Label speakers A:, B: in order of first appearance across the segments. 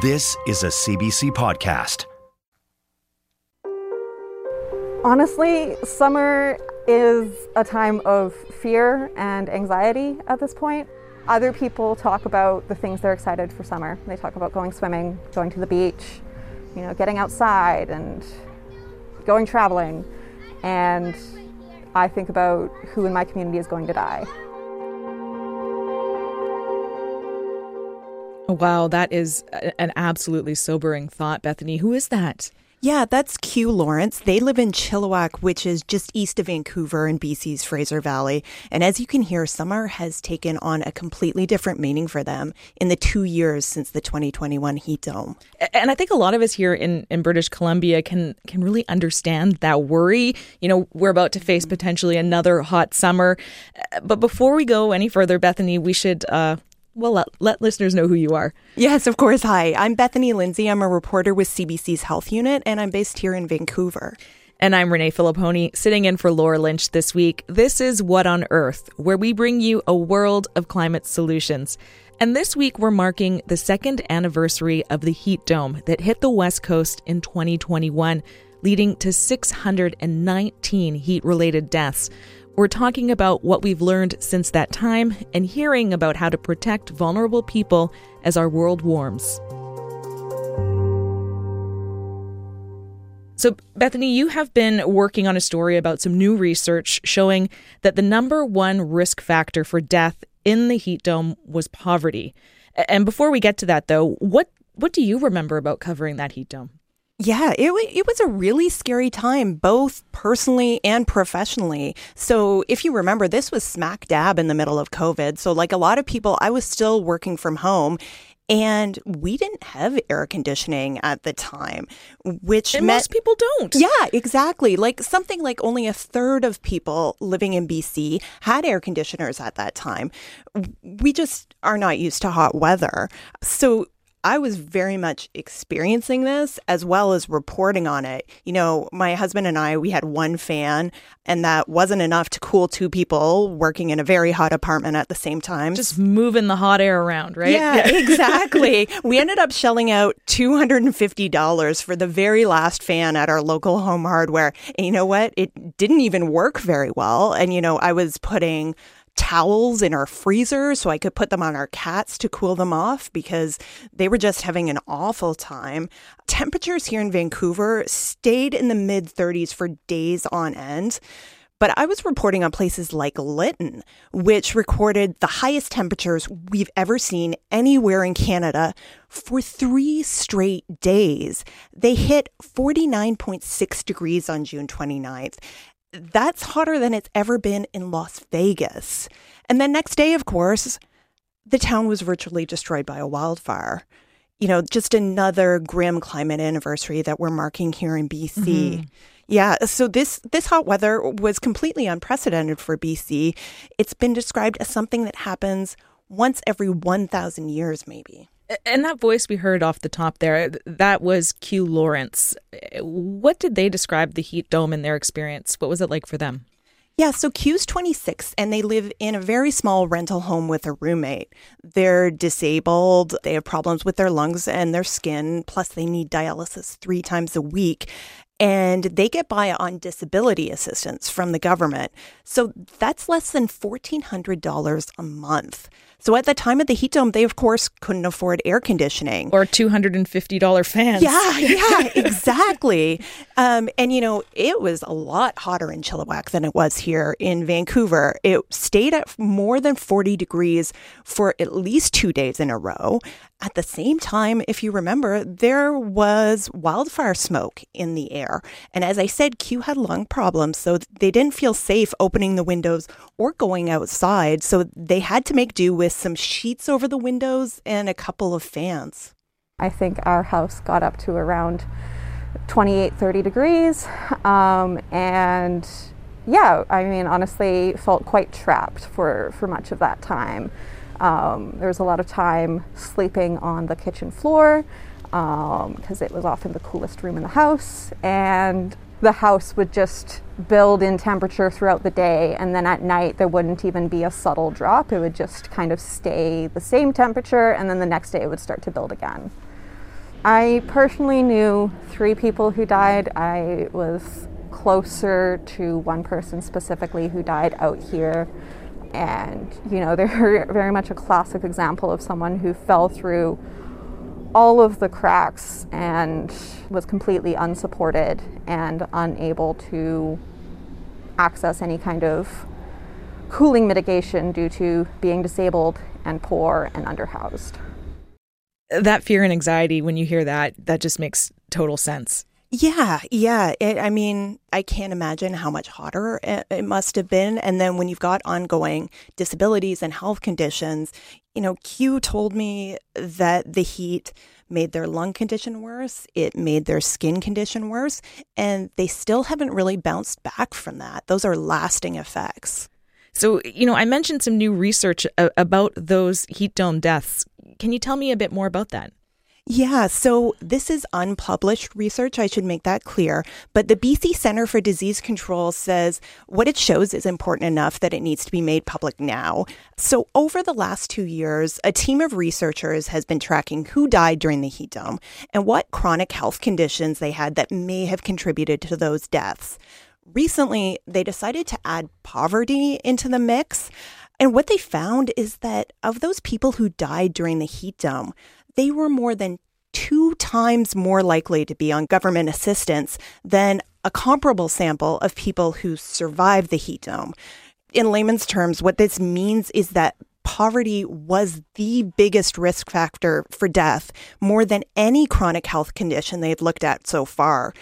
A: This is a CBC podcast.
B: Honestly, summer is a time of fear and anxiety at this point. Other people talk about the things they're excited for summer. They talk about going swimming, going to the beach, you know, getting outside and going traveling. And I think about who in my community is going to die.
C: Wow, that is an absolutely sobering thought, Bethany. Who is that?
D: Yeah, that's Q Lawrence. They live in Chilliwack, which is just east of Vancouver in BC's Fraser Valley. And as you can hear, summer has taken on a completely different meaning for them in the two years since the 2021 heat dome.
C: And I think a lot of us here in, in British Columbia can can really understand that worry. You know, we're about to face potentially another hot summer. But before we go any further, Bethany, we should uh, well, let, let listeners know who you are.
D: Yes, of course. Hi, I'm Bethany Lindsay. I'm a reporter with CBC's Health Unit, and I'm based here in Vancouver.
C: And I'm Renee Filippone, sitting in for Laura Lynch this week. This is What on Earth, where we bring you a world of climate solutions. And this week, we're marking the second anniversary of the heat dome that hit the West Coast in 2021, leading to 619 heat related deaths. We're talking about what we've learned since that time and hearing about how to protect vulnerable people as our world warms. So, Bethany, you have been working on a story about some new research showing that the number one risk factor for death in the heat dome was poverty. And before we get to that, though, what what do you remember about covering that heat dome?
D: Yeah, it, it was a really scary time, both personally and professionally. So, if you remember, this was smack dab in the middle of COVID. So, like a lot of people, I was still working from home. And we didn't have air conditioning at the time, which
C: and
D: meant,
C: most people don't.
D: Yeah, exactly. Like something like only a third of people living in BC had air conditioners at that time. We just are not used to hot weather. So I was very much experiencing this as well as reporting on it. You know, my husband and I, we had one fan, and that wasn't enough to cool two people working in a very hot apartment at the same time.
C: Just moving the hot air around, right?
D: Yeah, yeah. exactly. we ended up shelling out $250 for the very last fan at our local home hardware. And you know what? It didn't even work very well. And, you know, I was putting towels in our freezer so I could put them on our cats to cool them off because they were just having an awful time. Temperatures here in Vancouver stayed in the mid 30s for days on end. But I was reporting on places like Lytton, which recorded the highest temperatures we've ever seen anywhere in Canada for three straight days. They hit 49.6 degrees on June 29th that's hotter than it's ever been in Las Vegas. And then next day, of course, the town was virtually destroyed by a wildfire. You know, just another grim climate anniversary that we're marking here in BC. Mm-hmm. Yeah, so this this hot weather was completely unprecedented for BC. It's been described as something that happens once every 1000 years maybe.
C: And that voice we heard off the top there, that was Q Lawrence. What did they describe the heat dome in their experience? What was it like for them?
D: Yeah, so Q's 26 and they live in a very small rental home with a roommate. They're disabled, they have problems with their lungs and their skin, plus they need dialysis three times a week. And they get by on disability assistance from the government. So that's less than $1,400 a month. So at the time of the heat dome, they of course couldn't afford air conditioning
C: or two hundred and fifty dollar fans.
D: Yeah, yeah, exactly. um, and you know, it was a lot hotter in Chilliwack than it was here in Vancouver. It stayed at more than forty degrees for at least two days in a row. At the same time, if you remember, there was wildfire smoke in the air. And as I said, Q had lung problems, so they didn't feel safe opening the windows or going outside. So they had to make do with some sheets over the windows and a couple of fans.
B: I think our house got up to around 28, 30 degrees. Um, and yeah, I mean, honestly, felt quite trapped for, for much of that time. Um, there was a lot of time sleeping on the kitchen floor because um, it was often the coolest room in the house. And the house would just build in temperature throughout the day, and then at night there wouldn't even be a subtle drop. It would just kind of stay the same temperature, and then the next day it would start to build again. I personally knew three people who died. I was closer to one person specifically who died out here. And, you know, they're very much a classic example of someone who fell through all of the cracks and was completely unsupported and unable to access any kind of cooling mitigation due to being disabled and poor and underhoused.
C: That fear and anxiety, when you hear that, that just makes total sense.
D: Yeah, yeah. It, I mean, I can't imagine how much hotter it, it, must have been. And then when you've got ongoing disabilities and health conditions, you know, Q told me that the heat made their lung condition worse, it made their skin condition worse, and they still haven't really bounced back from that. Those are lasting effects.
C: So, you know, I mentioned some new research about those heat dome deaths. Can you tell me a bit more about that?
D: Yeah, so this is unpublished research, I should make that clear. But the BC Centre for Disease Control says what it shows is important enough that it needs to be made public now. So, over the last two years, a team of researchers has been tracking who died during the heat dome and what chronic health conditions they had that may have contributed to those deaths. Recently, they decided to add poverty into the mix. And what they found is that of those people who died during the heat dome, they were more than two times more likely to be on government assistance than a comparable sample of people who survived the heat dome. In layman's terms, what this means is that poverty was the biggest risk factor for death, more than any chronic health condition they've looked at so far.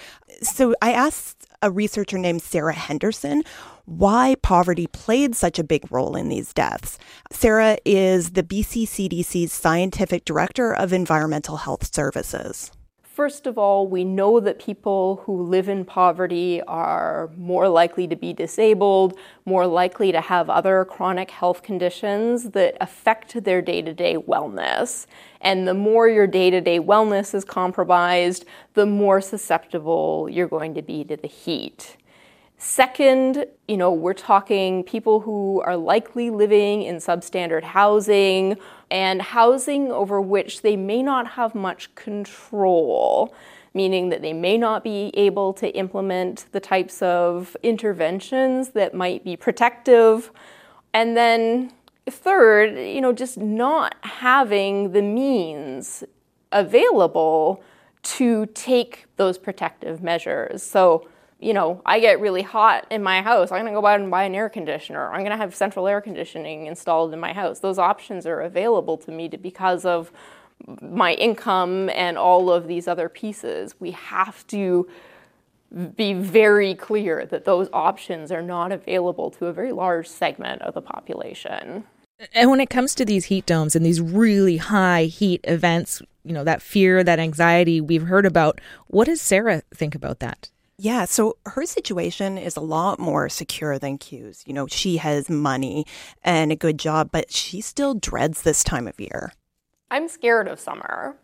D: So I asked a researcher named Sarah Henderson why poverty played such a big role in these deaths. Sarah is the BC CDC's Scientific Director of Environmental Health Services.
E: First of all, we know that people who live in poverty are more likely to be disabled, more likely to have other chronic health conditions that affect their day to day wellness. And the more your day to day wellness is compromised, the more susceptible you're going to be to the heat. Second, you know, we're talking people who are likely living in substandard housing and housing over which they may not have much control, meaning that they may not be able to implement the types of interventions that might be protective. And then third, you know, just not having the means available to take those protective measures. So you know, I get really hot in my house, I'm going to go out and buy an air conditioner. I'm going to have central air conditioning installed in my house. Those options are available to me to, because of my income and all of these other pieces. We have to be very clear that those options are not available to a very large segment of the population.
C: And when it comes to these heat domes and these really high heat events, you know, that fear, that anxiety we've heard about, what does Sarah think about that?
D: Yeah, so her situation is a lot more secure than Q's. You know, she has money and a good job, but she still dreads this time of year.
E: I'm scared of summer.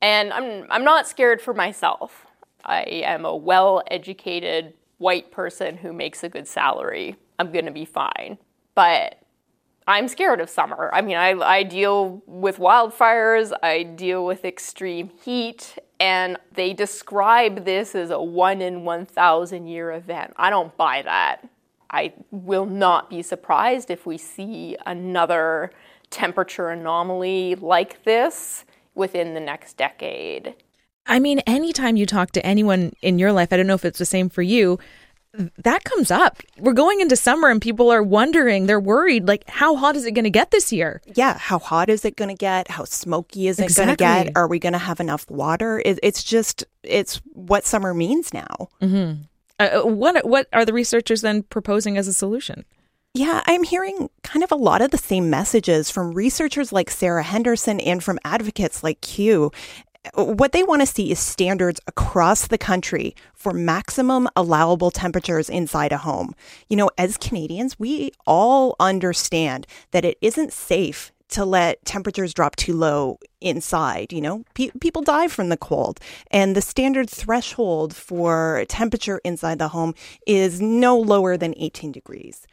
E: And I'm I'm not scared for myself. I am a well-educated white person who makes a good salary. I'm going to be fine. But I'm scared of summer. I mean, I, I deal with wildfires, I deal with extreme heat, and they describe this as a one in 1,000 year event. I don't buy that. I will not be surprised if we see another temperature anomaly like this within the next decade.
C: I mean, anytime you talk to anyone in your life, I don't know if it's the same for you, that comes up. We're going into summer and people are wondering, they're worried, like, how hot is it going to get this year?
D: Yeah. How hot is it going to get? How smoky is it exactly. going to get? Are we going to have enough water? It, it's just, it's what summer means now.
C: Mm-hmm. Uh, uh, what, what are the researchers then proposing as a solution?
D: Yeah, I'm hearing kind of a lot of the same messages from researchers like Sarah Henderson and from advocates like Q. What they want to see is standards across the country for maximum allowable temperatures inside a home. You know, as Canadians, we all understand that it isn't safe to let temperatures drop too low inside. You know, Pe- people die from the cold, and the standard threshold for temperature inside the home is no lower than 18 degrees.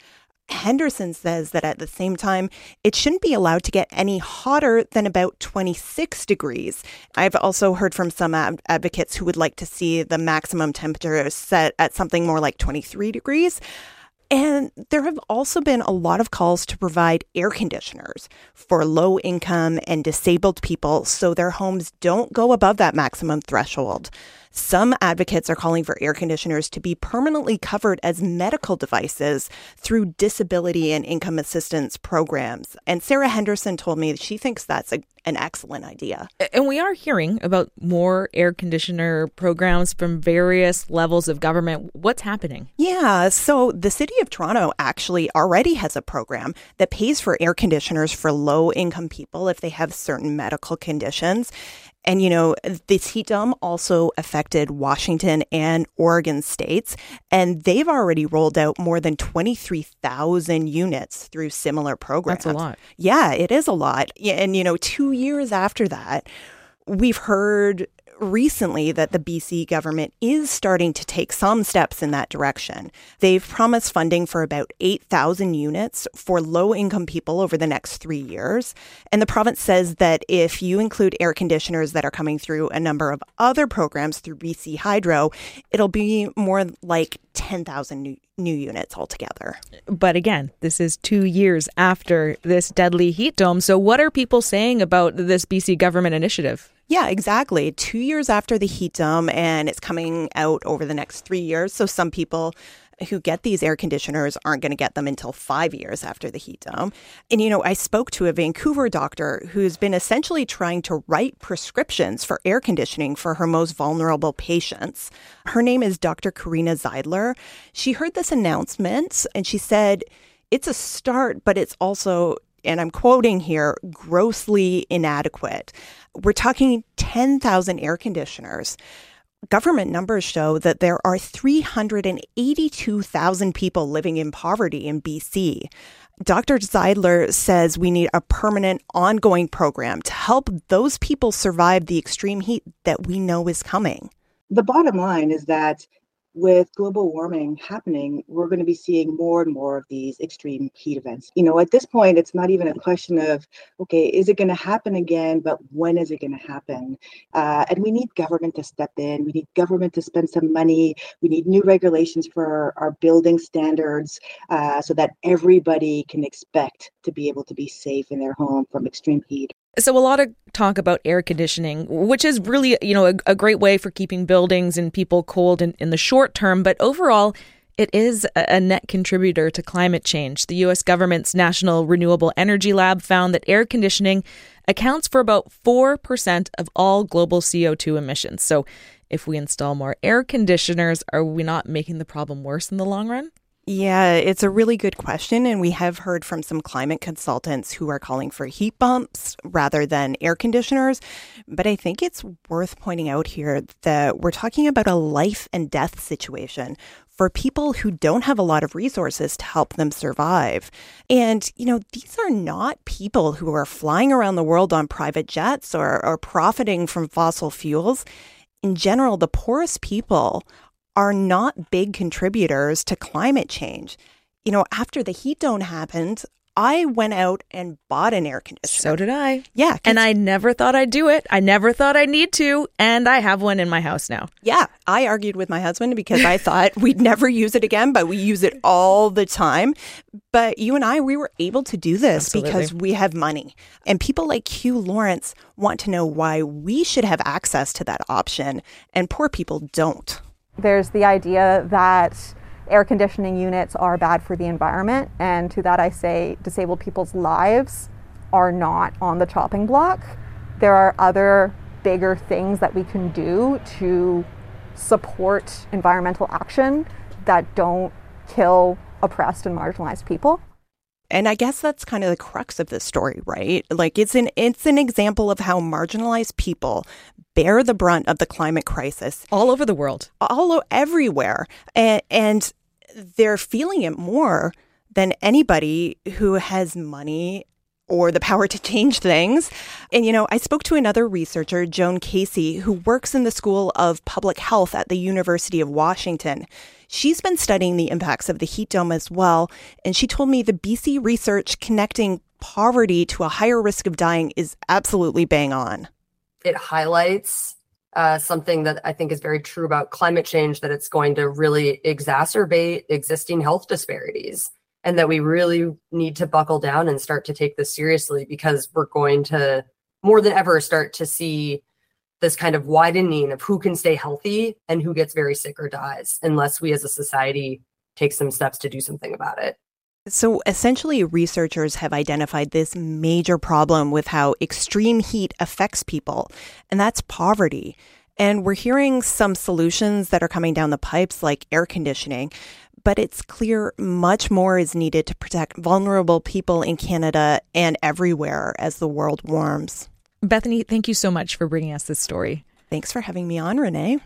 D: Henderson says that at the same time, it shouldn't be allowed to get any hotter than about 26 degrees. I've also heard from some ad- advocates who would like to see the maximum temperature set at something more like 23 degrees. And there have also been a lot of calls to provide air conditioners for low income and disabled people so their homes don't go above that maximum threshold. Some advocates are calling for air conditioners to be permanently covered as medical devices through disability and income assistance programs. And Sarah Henderson told me she thinks that's a, an excellent idea.
C: And we are hearing about more air conditioner programs from various levels of government. What's happening?
D: Yeah, so the city of Toronto actually already has a program that pays for air conditioners for low income people if they have certain medical conditions. And, you know, this heat dome also affected Washington and Oregon states, and they've already rolled out more than 23,000 units through similar programs.
C: That's a lot.
D: Yeah, it is a lot. And, you know, two years after that, we've heard recently that the BC government is starting to take some steps in that direction. They've promised funding for about 8,000 units for low income people over the next three years. And the province says that if you include air conditioners that are coming through a number of other programs through BC Hydro, it'll be more like 10,000 new, new units altogether.
C: But again, this is two years after this deadly heat dome. So, what are people saying about this BC government initiative?
D: Yeah, exactly. Two years after the heat dome, and it's coming out over the next three years. So some people who get these air conditioners aren't going to get them until five years after the heat dome. And, you know, I spoke to a Vancouver doctor who's been essentially trying to write prescriptions for air conditioning for her most vulnerable patients. Her name is Dr. Karina Zeidler. She heard this announcement and she said, it's a start, but it's also and I'm quoting here, grossly inadequate. We're talking 10,000 air conditioners. Government numbers show that there are 382,000 people living in poverty in BC. Dr. Zeidler says we need a permanent, ongoing program to help those people survive the extreme heat that we know is coming.
F: The bottom line is that with global warming happening, we're going to be seeing more and more of these extreme heat events. You know, at this point, it's not even a question of, okay, is it going to happen again, but when is it going to happen? Uh, and we need government to step in. We need government to spend some money. We need new regulations for our, building standards uh, so that everybody can expect to be able to be safe in their home from extreme heat.
C: So a lot of talk about air conditioning, which is really, you know, a, a great way for keeping buildings and people cold in, in the short term, but overall it is a net contributor to climate change. The US government's National Renewable Energy Lab found that air conditioning accounts for about 4% of all global CO2 emissions. So, if we install more air conditioners, are we not making the problem worse in the long run?
D: Yeah, it's a really good question. And we have heard from some climate consultants who are calling for heat pumps rather than air conditioners. But I think it's worth pointing out here that we're talking about a life and death situation for people who don't have a lot of resources to help them survive. And, you know, these are not people who are flying around the world on private jets or, or profiting from fossil fuels. In general, the poorest people are not big contributors to climate change. You know, after the heat dome happened, I went out and bought an air conditioner.
C: So did I.
D: Yeah.
C: And I never thought I'd do it. I never thought I'd need to. And I have one in my house now.
D: Yeah. I argued with my husband because I thought we'd never use it again, but we use it all the time. But you and I, we were able to do this
C: Absolutely.
D: because we have money. And people like Q Lawrence want to know why we should have access to that option and poor people don't.
B: There's the idea that air conditioning units are bad for the environment, and to that I say disabled people's lives are not on the chopping block. There are other bigger things that we can do to support environmental action that don't kill oppressed and marginalized people.
D: And I guess that's kind of the crux of this story, right? Like it's an it's an example of how marginalized people bear the brunt of the climate crisis
C: all over the world,
D: all over everywhere, and, and they're feeling it more than anybody who has money or the power to change things. And, you know, I spoke to another researcher, Joan Casey, who works in the School of Public Health at the University of Washington. She's been studying the impacts of the heat dome as well. And she told me the BC research connecting poverty to a higher risk of dying is absolutely bang on.
G: It highlights uh, something that I think is very true about climate change that it's going to really exacerbate existing health disparities and that we really need to buckle down and start to take this seriously because we're going to more than ever start to see this kind of widening of who can stay healthy and who gets very sick or dies unless we as a society take some steps to do something about it.
D: So essentially, researchers have identified this major problem with how extreme heat affects people, and that's poverty. And we're hearing some solutions that are coming down the pipes, like air conditioning but it's clear much more is needed to protect vulnerable people in Canada and everywhere as the world warms.
C: Bethany, thank you so much for bringing us this story.
D: Thanks for having me on, Renee.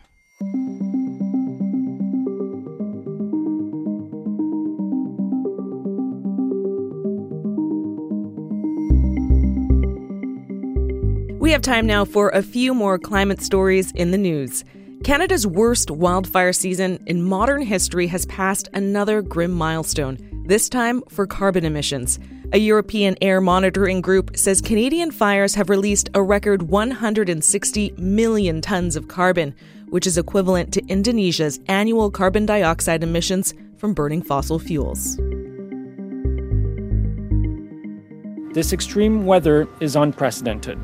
C: We have time now for a few more climate stories in the news. Canada's worst wildfire season in modern history has passed another grim milestone, this time for carbon emissions. A European air monitoring group says Canadian fires have released a record 160 million tons of carbon, which is equivalent to Indonesia's annual carbon dioxide emissions from burning fossil fuels.
H: This extreme weather is unprecedented.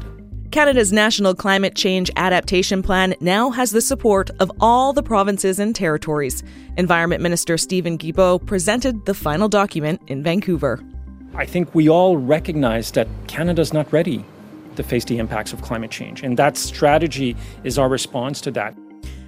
C: Canada's National Climate Change Adaptation Plan now has the support of all the provinces and territories. Environment Minister Steven Guilbeault presented the final document in Vancouver.
H: I think we all recognize that Canada's not ready to face the impacts of climate change, and that strategy is our response to that.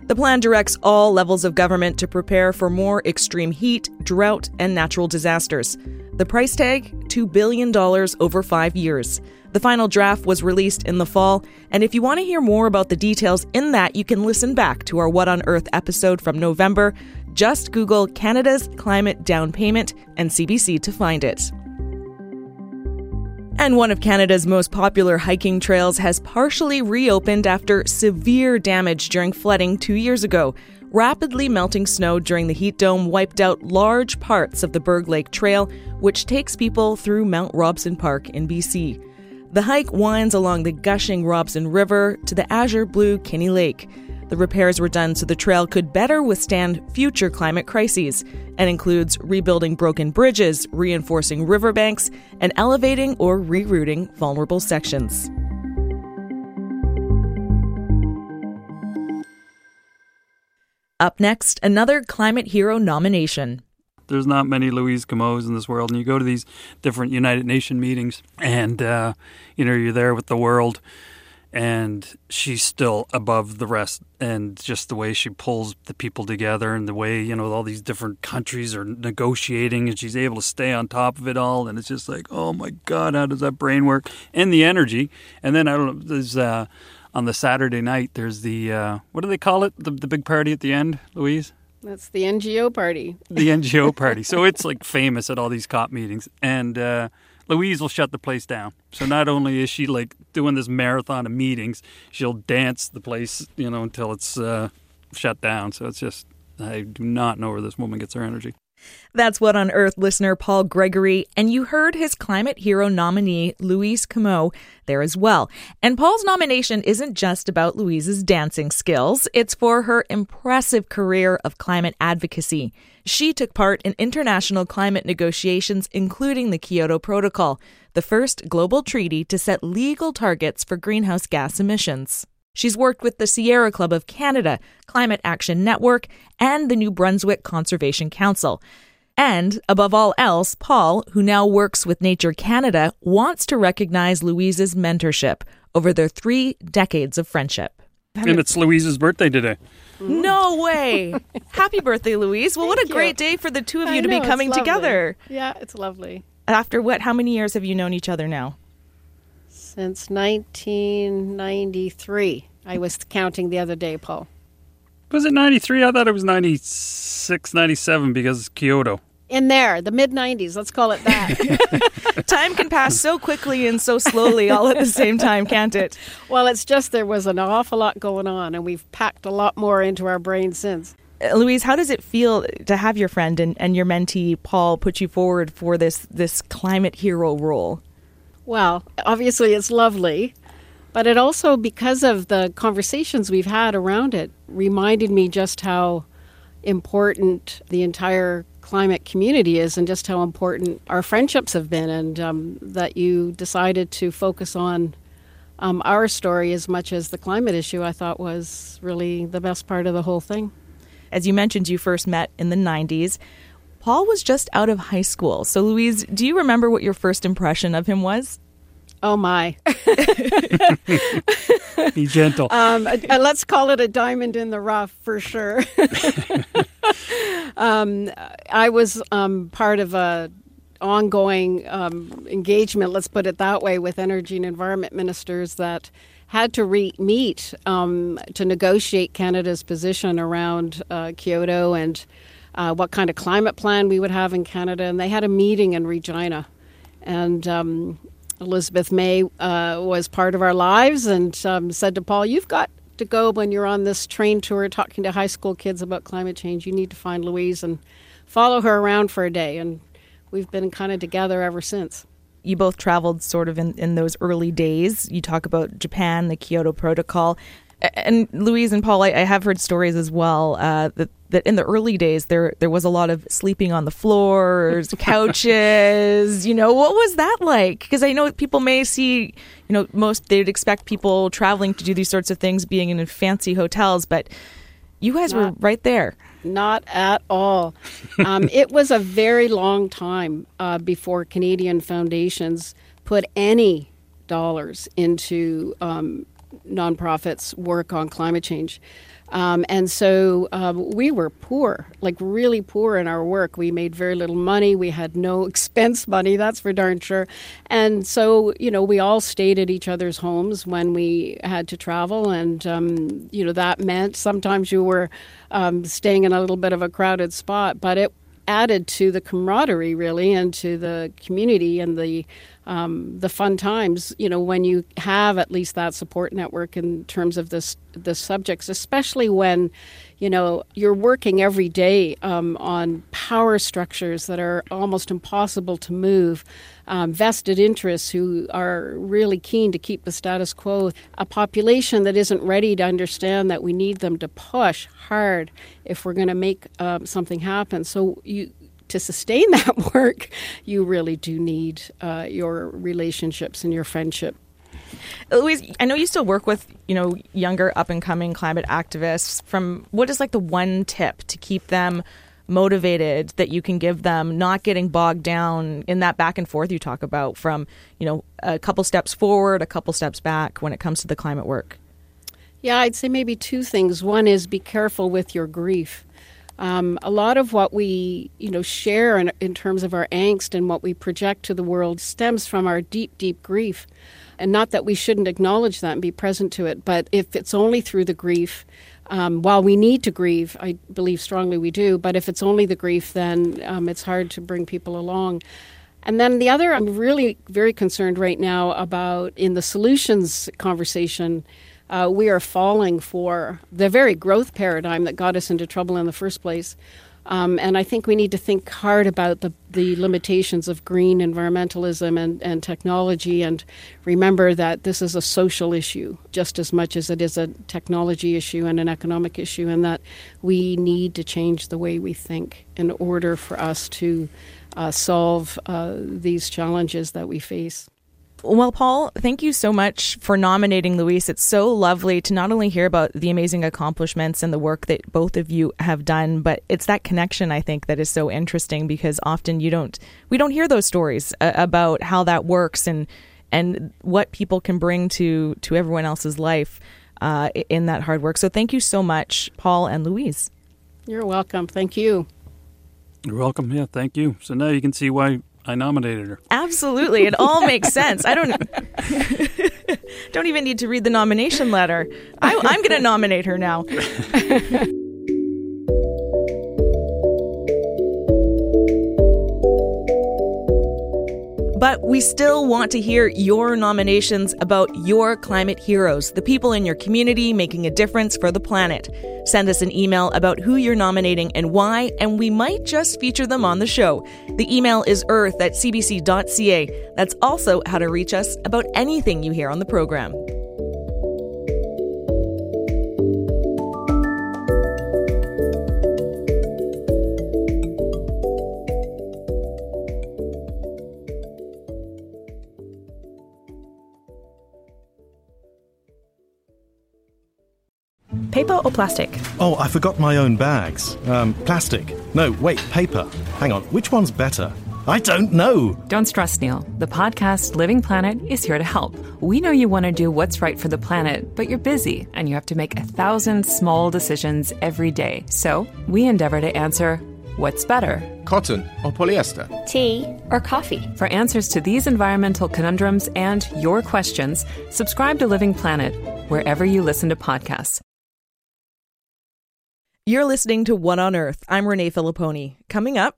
C: The plan directs all levels of government to prepare for more extreme heat, drought, and natural disasters. The price tag $2 billion over five years. The final draft was released in the fall, and if you want to hear more about the details in that, you can listen back to our What on Earth episode from November. Just Google Canada's Climate Down Payment and CBC to find it. And one of Canada's most popular hiking trails has partially reopened after severe damage during flooding two years ago. Rapidly melting snow during the heat dome wiped out large parts of the Berg Lake Trail, which takes people through Mount Robson Park in BC. The hike winds along the gushing Robson River to the azure blue Kinney Lake. The repairs were done so the trail could better withstand future climate crises and includes rebuilding broken bridges, reinforcing riverbanks, and elevating or rerouting vulnerable sections. Up next, another Climate Hero nomination
I: there's not many Louise Comeaus in this world, and you go to these different United Nation meetings, and uh, you know you're there with the world, and she's still above the rest, and just the way she pulls the people together, and the way you know all these different countries are negotiating, and she's able to stay on top of it all, and it's just like, oh my God, how does that brain work? And the energy, and then I don't know, there's. Uh, on the Saturday night, there's the uh, what do they call it? The, the big party at the end, Louise.
J: That's the NGO party.
I: The NGO party. So it's like famous at all these COP meetings. And uh, Louise will shut the place down. So not only is she like doing this marathon of meetings, she'll dance the place, you know, until it's uh, shut down. So it's just, I do not know where this woman gets her energy.
C: That's What on Earth listener Paul Gregory, and you heard his Climate Hero nominee, Louise Comeau, there as well. And Paul's nomination isn't just about Louise's dancing skills, it's for her impressive career of climate advocacy. She took part in international climate negotiations, including the Kyoto Protocol, the first global treaty to set legal targets for greenhouse gas emissions. She's worked with the Sierra Club of Canada, Climate Action Network, and the New Brunswick Conservation Council. And above all else, Paul, who now works with Nature Canada, wants to recognize Louise's mentorship over their three decades of friendship.
I: And it's Louise's birthday today. Mm-hmm.
C: No way! Happy birthday, Louise. Well, what a great day for the two of you
J: I
C: to
J: know,
C: be coming together.
J: Yeah, it's lovely.
C: After what? How many years have you known each other now?
J: Since 1993. I was counting the other day, Paul.
I: Was it 93? I thought it was 96, 97 because it's Kyoto.
J: In there, the mid 90s, let's call it that.
C: time can pass so quickly and so slowly all at the same time, can't it?
J: Well, it's just there was an awful lot going on, and we've packed a lot more into our brains since.
C: Uh, Louise, how does it feel to have your friend and, and your mentee, Paul, put you forward for this, this climate hero role?
J: Well, obviously it's lovely, but it also, because of the conversations we've had around it, reminded me just how important the entire climate community is and just how important our friendships have been, and um, that you decided to focus on um, our story as much as the climate issue, I thought was really the best part of the whole thing.
C: As you mentioned, you first met in the 90s. Paul was just out of high school. So, Louise, do you remember what your first impression of him was?
J: Oh, my.
I: Be gentle.
J: Um, uh, let's call it a diamond in the rough for sure. um, I was um, part of a ongoing um, engagement, let's put it that way, with energy and environment ministers that had to re- meet um, to negotiate Canada's position around uh, Kyoto and uh, what kind of climate plan we would have in Canada. And they had a meeting in Regina. And um, Elizabeth May uh, was part of our lives and um, said to Paul, You've got to go when you're on this train tour talking to high school kids about climate change. You need to find Louise and follow her around for a day. And we've been kind of together ever since.
C: You both traveled sort of in, in those early days. You talk about Japan, the Kyoto Protocol. And Louise and Paul, I, I have heard stories as well uh, that that in the early days there there was a lot of sleeping on the floors, couches. you know, what was that like? Because I know people may see, you know, most they'd expect people traveling to do these sorts of things being in fancy hotels, but you guys not, were right there.
J: Not at all. Um, it was a very long time uh, before Canadian foundations put any dollars into um, nonprofits' work on climate change. Um, and so um, we were poor, like really poor in our work. We made very little money. We had no expense money, that's for darn sure. And so, you know, we all stayed at each other's homes when we had to travel. And, um, you know, that meant sometimes you were um, staying in a little bit of a crowded spot, but it added to the camaraderie, really, and to the community and the um, the fun times, you know, when you have at least that support network in terms of this the subjects, especially when, you know, you're working every day um, on power structures that are almost impossible to move, um, vested interests who are really keen to keep the status quo, a population that isn't ready to understand that we need them to push hard if we're going to make um, something happen. So you to sustain that work, you really do need uh, your relationships and your friendship.
C: Louise, I know you still work with you know younger up and coming climate activists. From what is like the one tip to keep them motivated that you can give them, not getting bogged down in that back and forth you talk about from you know a couple steps forward, a couple steps back when it comes to the climate work.
J: Yeah, I'd say maybe two things. One is be careful with your grief. Um, a lot of what we, you know, share in, in terms of our angst and what we project to the world stems from our deep, deep grief. And not that we shouldn't acknowledge that and be present to it, but if it's only through the grief, um, while we need to grieve, I believe strongly we do, but if it's only the grief, then um, it's hard to bring people along. And then the other, I'm really very concerned right now about in the solutions conversation uh, we are falling for the very growth paradigm that got us into trouble in the first place. Um, and I think we need to think hard about the, the limitations of green environmentalism and, and technology and remember that this is a social issue just as much as it is a technology issue and an economic issue, and that we need to change the way we think in order for us to uh, solve uh, these challenges that we face.
C: Well, Paul, thank you so much for nominating Louise. It's so lovely to not only hear about the amazing accomplishments and the work that both of you have done, but it's that connection I think that is so interesting because often you don't we don't hear those stories uh, about how that works and and what people can bring to to everyone else's life uh, in that hard work. So thank you so much, Paul and Louise.
J: You're welcome. Thank you.
I: You're welcome. Yeah, thank you. So now you can see why I nominated her.
C: Absolutely. It all makes sense. I don't don't even need to read the nomination letter. I, I'm going to nominate her now. But we still want to hear your nominations about your climate heroes, the people in your community making a difference for the planet. Send us an email about who you're nominating and why, and we might just feature them on the show. The email is earth at cbc.ca. That's also how to reach us about anything you hear on the program.
K: Paper or plastic?
A: Oh, I forgot my own bags. Um, plastic. No, wait, paper. Hang on, which one's better? I don't know.
L: Don't stress, Neil. The podcast Living Planet is here to help. We know you want to do what's right for the planet, but you're busy and you have to make a thousand small decisions every day. So we endeavor to answer what's better?
M: Cotton or polyester?
N: Tea or coffee?
L: For answers to these environmental conundrums and your questions, subscribe to Living Planet wherever you listen to podcasts.
C: You're listening to What on Earth. I'm Renee Filippone. Coming up,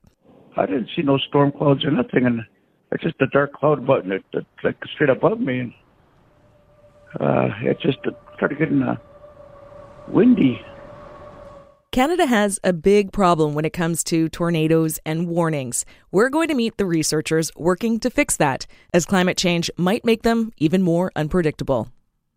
O: I didn't see no storm clouds or nothing, and it's just a dark cloud button that, that like straight above me, and uh, it just started getting uh, windy.
C: Canada has a big problem when it comes to tornadoes and warnings. We're going to meet the researchers working to fix that, as climate change might make them even more unpredictable.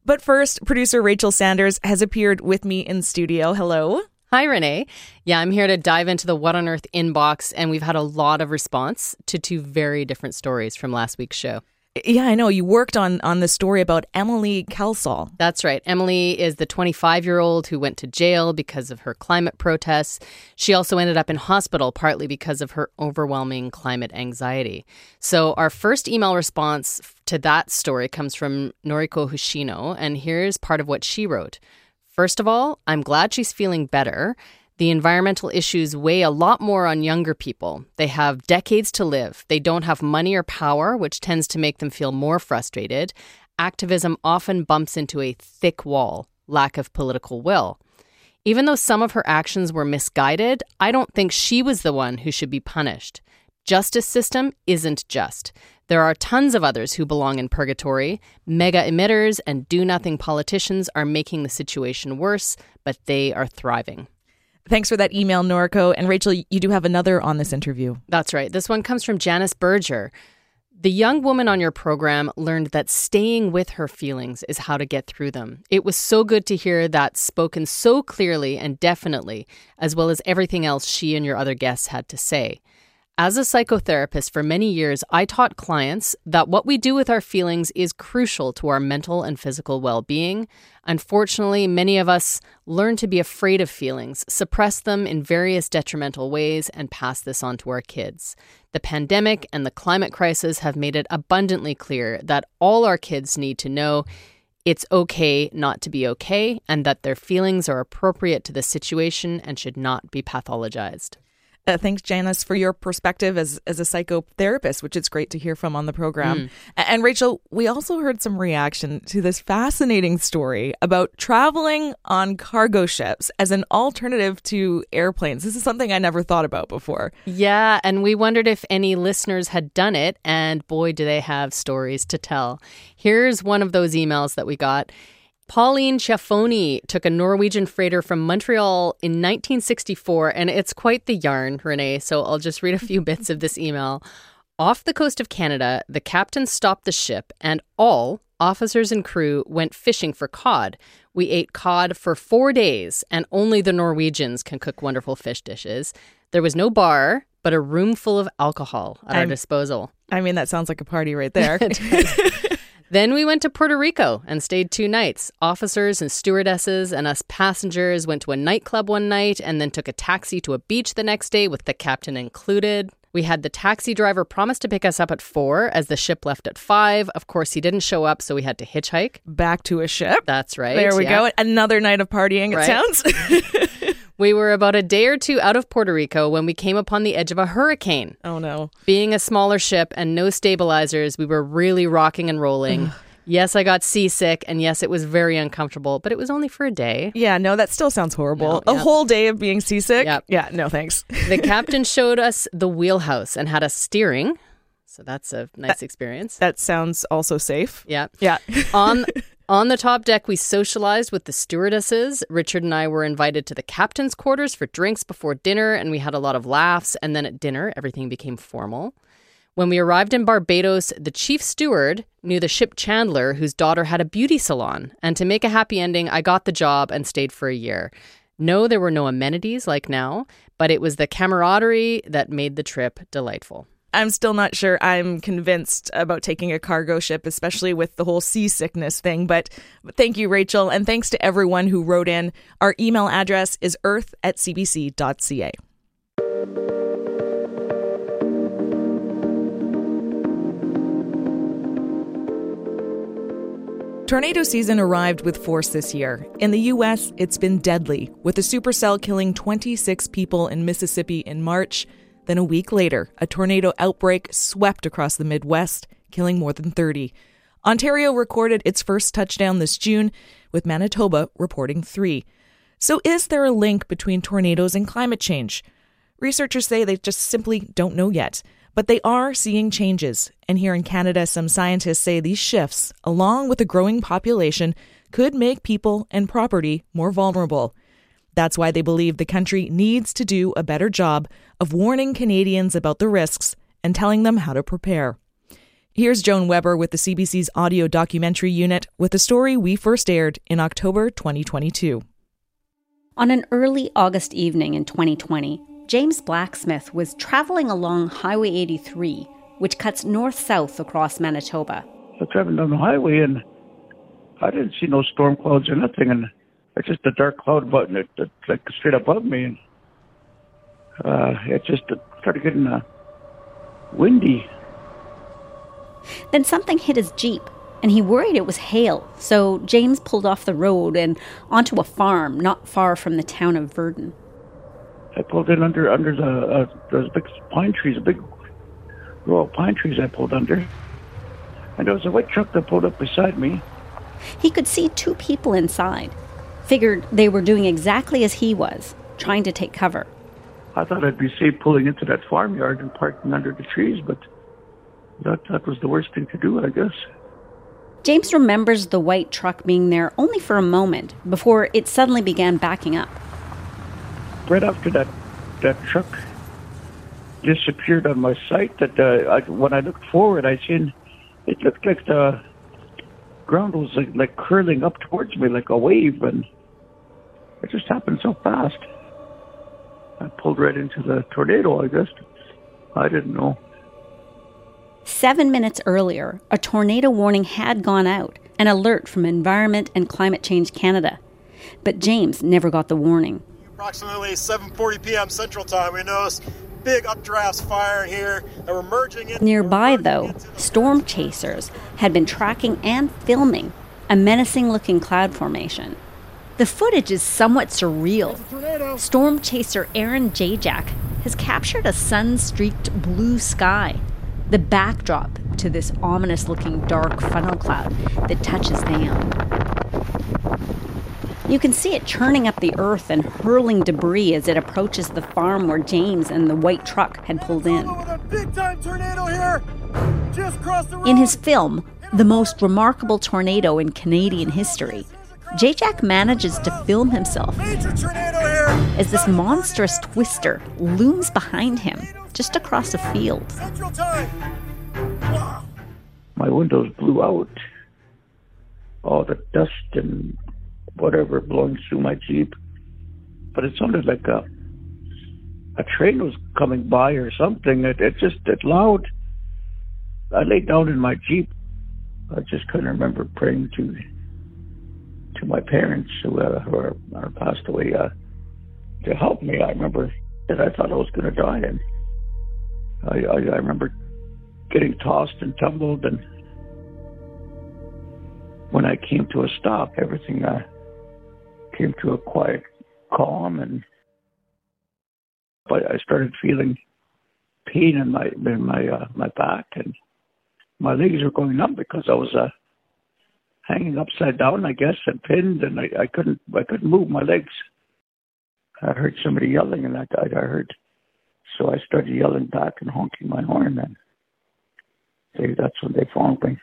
C: But first, producer Rachel Sanders has appeared with me in studio. Hello.
P: Hi, Renee. Yeah, I'm here to dive into the What on Earth inbox, and we've had a lot of response to two very different stories from last week's show.
C: Yeah, I know. You worked on on the story about Emily Kelsall.
P: That's right. Emily is the 25 year old who went to jail because of her climate protests. She also ended up in hospital partly because of her overwhelming climate anxiety. So, our first email response to that story comes from Noriko Hoshino, and here's part of what she wrote. First of all, I'm glad she's feeling better. The environmental issues weigh a lot more on younger people. They have decades to live. They don't have money or power, which tends to make them feel more frustrated. Activism often bumps into a thick wall lack of political will. Even though some of her actions were misguided, I don't think she was the one who should be punished. Justice system isn't just. There are tons of others who belong in purgatory. Mega emitters and do nothing politicians are making the situation worse, but they are thriving.
C: Thanks for that email, Noriko. And Rachel, you do have another on this interview.
P: That's right. This one comes from Janice Berger. The young woman on your program learned that staying with her feelings is how to get through them. It was so good to hear that spoken so clearly and definitely, as well as everything else she and your other guests had to say. As a psychotherapist for many years, I taught clients that what we do with our feelings is crucial to our mental and physical well being. Unfortunately, many of us learn to be afraid of feelings, suppress them in various detrimental ways, and pass this on to our kids. The pandemic and the climate crisis have made it abundantly clear that all our kids need to know it's okay not to be okay and that their feelings are appropriate to the situation and should not be pathologized.
C: Uh, thanks, Janice, for your perspective as, as a psychotherapist, which it's great to hear from on the program.
P: Mm.
C: And Rachel, we also heard some reaction to this fascinating story about traveling on cargo ships as an alternative to airplanes. This is something I never thought about before.
P: Yeah, and we wondered if any listeners had done it, and boy, do they have stories to tell. Here's one of those emails that we got. Pauline Schiaffoni took a Norwegian freighter from Montreal in 1964, and it's quite the yarn, Renee. So I'll just read a few bits of this email. Off the coast of Canada, the captain stopped the ship, and all officers and crew went fishing for cod. We ate cod for four days, and only the Norwegians can cook wonderful fish dishes. There was no bar, but a room full of alcohol at our
C: I'm-
P: disposal.
C: I mean, that sounds like a party right there.
P: Then we went to Puerto Rico and stayed two nights. Officers and stewardesses and us passengers went to a nightclub one night and then took a taxi to a beach the next day with the captain included. We had the taxi driver promise to pick us up at four as the ship left at five. Of course, he didn't show up, so we had to hitchhike.
C: Back to a ship.
P: That's right.
C: There we
P: yeah.
C: go. Another night of partying, it sounds.
P: We were about a day or two out of Puerto Rico when we came upon the edge of a hurricane.
C: Oh no.
P: Being a smaller ship and no stabilizers, we were really rocking and rolling. yes, I got seasick, and yes, it was very uncomfortable, but it was only for a day.
C: Yeah, no, that still sounds horrible.
P: No,
C: a
P: yep.
C: whole day of being seasick?
P: Yep.
C: Yeah, no thanks.
P: The captain showed us the wheelhouse and had us steering. So that's a nice experience.
C: That sounds also safe.
P: Yeah.
C: Yeah.
P: on on the top deck, we socialized with the stewardesses. Richard and I were invited to the captain's quarters for drinks before dinner, and we had a lot of laughs. And then at dinner, everything became formal. When we arrived in Barbados, the chief steward knew the ship Chandler, whose daughter had a beauty salon. And to make a happy ending, I got the job and stayed for a year. No, there were no amenities like now, but it was the camaraderie that made the trip delightful.
C: I'm still not sure I'm convinced about taking a cargo ship, especially with the whole seasickness thing. But thank you, Rachel. And thanks to everyone who wrote in. Our email address is earth at cbc.ca. Tornado season arrived with force this year. In the U.S., it's been deadly, with a supercell killing 26 people in Mississippi in March. Then a week later, a tornado outbreak swept across the Midwest, killing more than 30. Ontario recorded its first touchdown this June, with Manitoba reporting three. So, is there a link between tornadoes and climate change? Researchers say they just simply don't know yet, but they are seeing changes. And here in Canada, some scientists say these shifts, along with a growing population, could make people and property more vulnerable. That's why they believe the country needs to do a better job of warning Canadians about the risks and telling them how to prepare. Here's Joan Weber with the CBC's audio documentary unit with a story we first aired in October 2022.
K: On an early August evening in 2020, James Blacksmith was traveling along Highway 83, which cuts north south across Manitoba.
O: I was driving down the highway and I didn't see no storm clouds or nothing, and it's just a dark cloud that like straight above me, and uh, it just started getting uh, windy.
K: Then something hit his Jeep, and he worried it was hail, so James pulled off the road and onto a farm not far from the town of Virden.
O: I pulled in under under the uh, those big pine trees, a big row of pine trees. I pulled under, and there was a white truck that pulled up beside me.
K: He could see two people inside. Figured they were doing exactly as he was, trying to take cover.
O: I thought I'd be safe pulling into that farmyard and parking under the trees, but that that was the worst thing to do, I guess.
K: James remembers the white truck being there only for a moment before it suddenly began backing up.
O: Right after that, that truck disappeared on my sight. That uh, I, when I looked forward, I seen it looked like the ground was like, like curling up towards me like a wave, and it just happened so fast. I pulled right into the tornado. I guess I didn't know.
K: Seven minutes earlier, a tornado warning had gone out, an alert from Environment and Climate Change Canada. But James never got the warning.
M: Approximately 7:40 p.m. Central Time, we noticed big updrafts fire here that were merging in.
K: Nearby, though, storm chasers had been tracking and filming a menacing looking cloud formation. The footage is somewhat surreal. Storm chaser Aaron Jayjack has captured a sun streaked blue sky, the backdrop to this ominous looking dark funnel cloud that touches down. You can see it churning up the earth and hurling debris as it approaches the farm where James and the white truck had pulled in.
M: Big time tornado here. Just crossed the road.
K: In his film, The Most Remarkable Tornado in Canadian History, Jayjack manages to film himself
M: Major tornado here.
K: as this monstrous twister looms behind him just across a field.
M: Wow.
O: My windows blew out. All the dust and whatever blowing through my Jeep. But it sounded like a a train was coming by or something. It, it just it loud. I laid down in my Jeep. I just couldn't remember praying to to my parents who, uh, who are, are passed away uh, to help me. I remember that I thought I was going to die, and I, I I remember getting tossed and tumbled, and when I came to a stop, everything uh, came to a quiet calm, and But I started feeling pain in my in my uh, my back and my legs were going numb because I was uh, hanging upside down, I guess, and pinned, and I, I couldn't I couldn't move my legs. I heard somebody yelling, and I, I heard, so I started yelling back and honking my horn, and they, that's when they found me.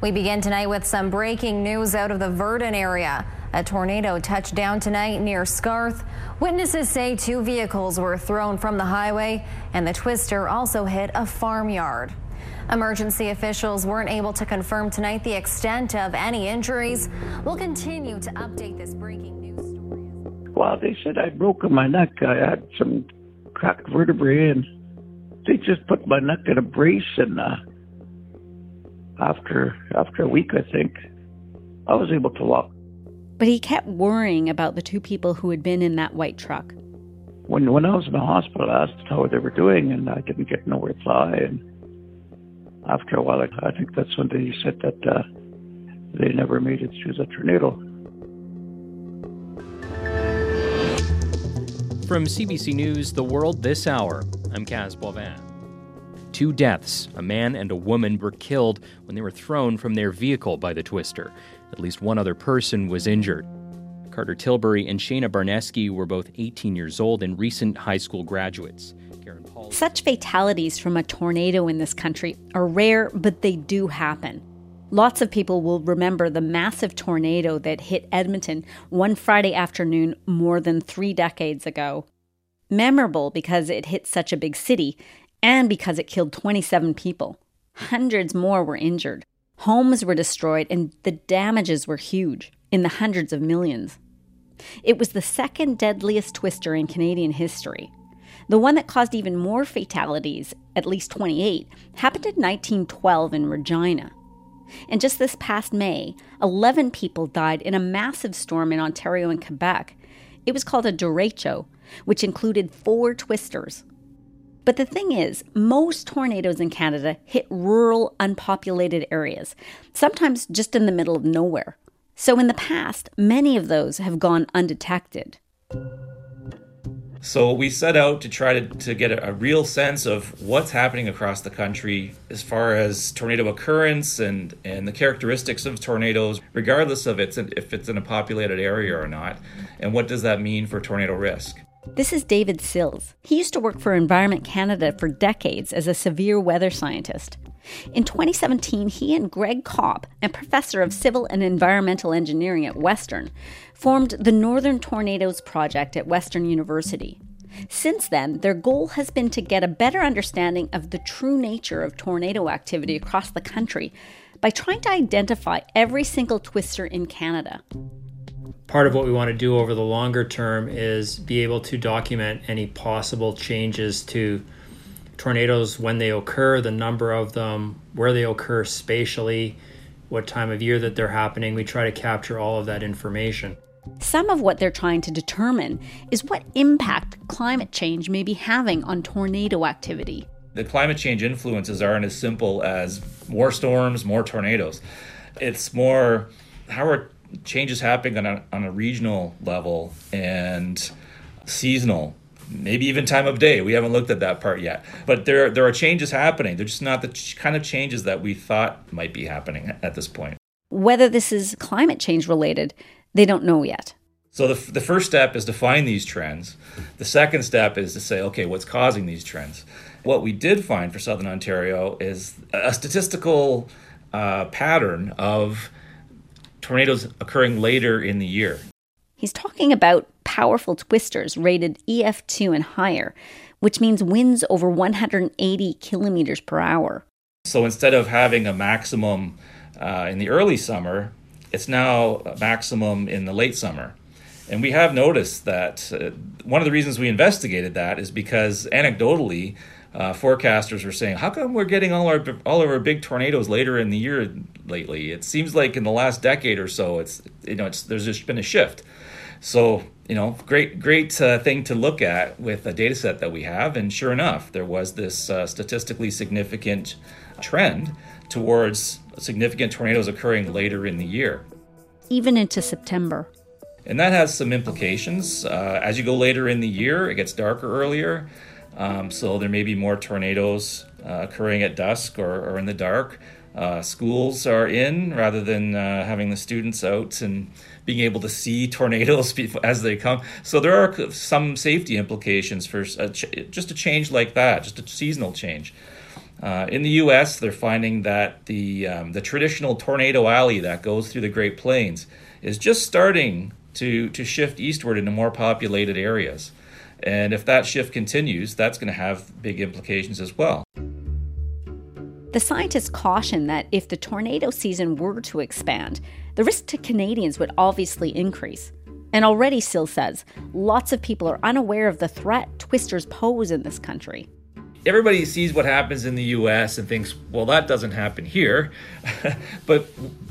N: We begin tonight with some breaking news out of the Virden area. A tornado touched down tonight near Scarth. Witnesses say two vehicles were thrown from the highway, and the twister also hit a farmyard. Emergency officials weren't able to confirm tonight the extent of any injuries. We'll continue to update this breaking news story.
O: Well, they said I'd broken my neck. I had some cracked vertebrae, and they just put my neck in a brace. And uh, after after a week, I think I was able to walk.
K: But he kept worrying about the two people who had been in that white truck.
O: When when I was in the hospital, I asked how they were doing, and I didn't get no reply. And after a while, I, think that's when they said that uh, they never made it through the tornado.
Q: From CBC News, The World This Hour, I'm Kaz Boivin. Two deaths, a man and a woman, were killed when they were thrown from their vehicle by the twister. At least one other person was injured. Carter Tilbury and Shayna Barnesky were both 18 years old and recent high school graduates.
K: Such fatalities from a tornado in this country are rare, but they do happen. Lots of people will remember the massive tornado that hit Edmonton one Friday afternoon more than three decades ago. Memorable because it hit such a big city and because it killed 27 people. Hundreds more were injured. Homes were destroyed and the damages were huge, in the hundreds of millions. It was the second deadliest twister in Canadian history. The one that caused even more fatalities, at least 28, happened in 1912 in Regina. And just this past May, 11 people died in a massive storm in Ontario and Quebec. It was called a derecho, which included four twisters. But the thing is, most tornadoes in Canada hit rural, unpopulated areas, sometimes just in the middle of nowhere. So in the past, many of those have gone undetected.
R: So we set out to try to, to get a, a, real sense of what's happening across the country as far as tornado occurrence and, and the characteristics of tornadoes, regardless of it's if it's in a populated area or not, and what does that mean for tornado risk.
K: This is David Sills. He used to work for Environment Canada for decades as a severe weather scientist. In 2017, he and Greg Kopp, a professor of civil and environmental engineering at Western, formed the Northern Tornadoes Project at Western University. Since then, their goal has been to get a better understanding of the true nature of tornado activity across the country by trying to identify every single twister in Canada.
S: Part of what we want to do over the longer term is be able to document any possible changes to tornadoes when they occur, the number of them, where they occur spatially, what time of year that they're happening. We try to capture all of that information.
K: Some of what they're trying to determine is what impact climate change may be having on tornado activity.
R: The climate change influences aren't as simple as more storms, more tornadoes. It's more how are changes happening on a, on a regional level and seasonal maybe even time of day. We haven't looked at that part yet. But there there are changes happening. They're just not the kind of changes that we thought might be happening at this point.
K: Whether this is climate change related, they don't know yet.
R: So the, the first step is to find these trends. The second step is to say, okay, what's causing these trends? What we did find for Southern Ontario is a statistical uh, pattern of tornadoes occurring later in the year.
K: He's talking about powerful twisters rated EF2 and higher, which means winds over 180 kilometers per hour.
R: So instead of having a maximum uh, in the early summer, it's now a maximum in the late summer. And we have noticed that uh, one of the reasons we investigated that is because anecdotally, uh, forecasters were saying, "How come we're getting all our all of our big tornadoes later in the year lately? It seems like in the last decade or so, it's you know, it's, there's just been a shift." So, you know, great, great uh, thing to look at with a data set that we have. And sure enough, there was this uh, statistically significant trend towards significant tornadoes occurring later in the year.
K: Even into September.
R: And that has some implications. Uh, as you go later in the year, it gets darker earlier. Um, so there may be more tornadoes uh, occurring at dusk or, or in the dark. Uh, schools are in rather than uh, having the students out and being able to see tornadoes as they come. So there are some safety implications for a ch- just a change like that, just a seasonal change. Uh, in the U.S., they're finding that the um, the traditional tornado alley that goes through the Great Plains is just starting to to shift eastward into more populated areas. And if that shift continues, that's going to have big implications as well.
K: The scientists caution that if the tornado season were to expand, the risk to Canadians would obviously increase. And already, Sills says, lots of people are unaware of the threat twisters pose in this country.
R: Everybody sees what happens in the US and thinks, well, that doesn't happen here. but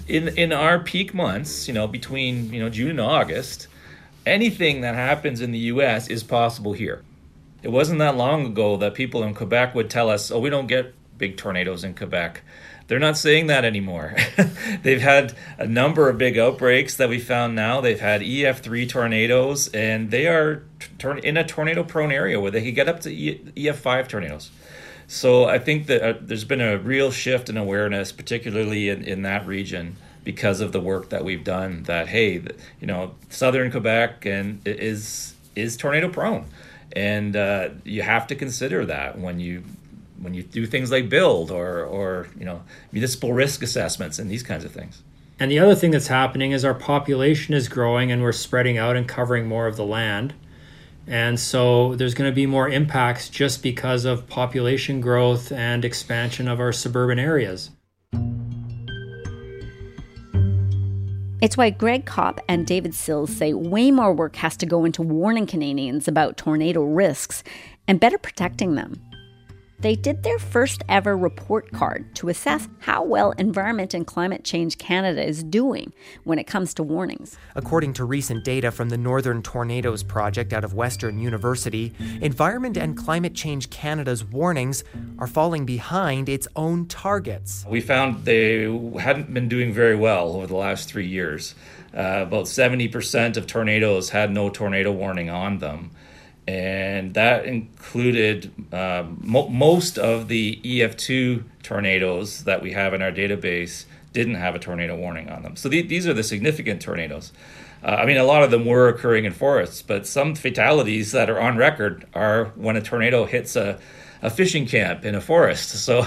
R: in, in our peak months, you know, between you know, June and August, anything that happens in the US is possible here. It wasn't that long ago that people in Quebec would tell us, oh, we don't get big tornadoes in Quebec. They're not saying that anymore. They've had a number of big outbreaks that we found now. They've had EF3 tornadoes, and they are in a tornado prone area where they can get up to EF5 tornadoes. So I think that uh, there's been a real shift in awareness, particularly in, in that region, because of the work that we've done. That hey, you know, southern Quebec and is is tornado prone, and uh, you have to consider that when you when you do things like build or or you know municipal risk assessments and these kinds of things.
S: And the other thing that's happening is our population is growing and we're spreading out and covering more of the land. And so there's going to be more impacts just because of population growth and expansion of our suburban areas.
K: It's why Greg Kopp and David Sills say way more work has to go into warning Canadians about tornado risks and better protecting them they did their first ever report card to assess how well Environment and Climate Change Canada is doing when it comes to warnings.
T: According to recent data from the Northern Tornadoes Project out of Western University, Environment and Climate Change Canada's warnings are falling behind its own targets.
R: We found they hadn't been doing very well over the last three years. Uh, about 70% of tornadoes had no tornado warning on them and that included uh, mo- most of the EF2 tornadoes that we have in our database didn't have a tornado warning on them. So the- these are the significant tornadoes. Uh, I mean, a lot of them were occurring in forests, but some fatalities that are on record are when a tornado hits a, a fishing camp in a forest. So,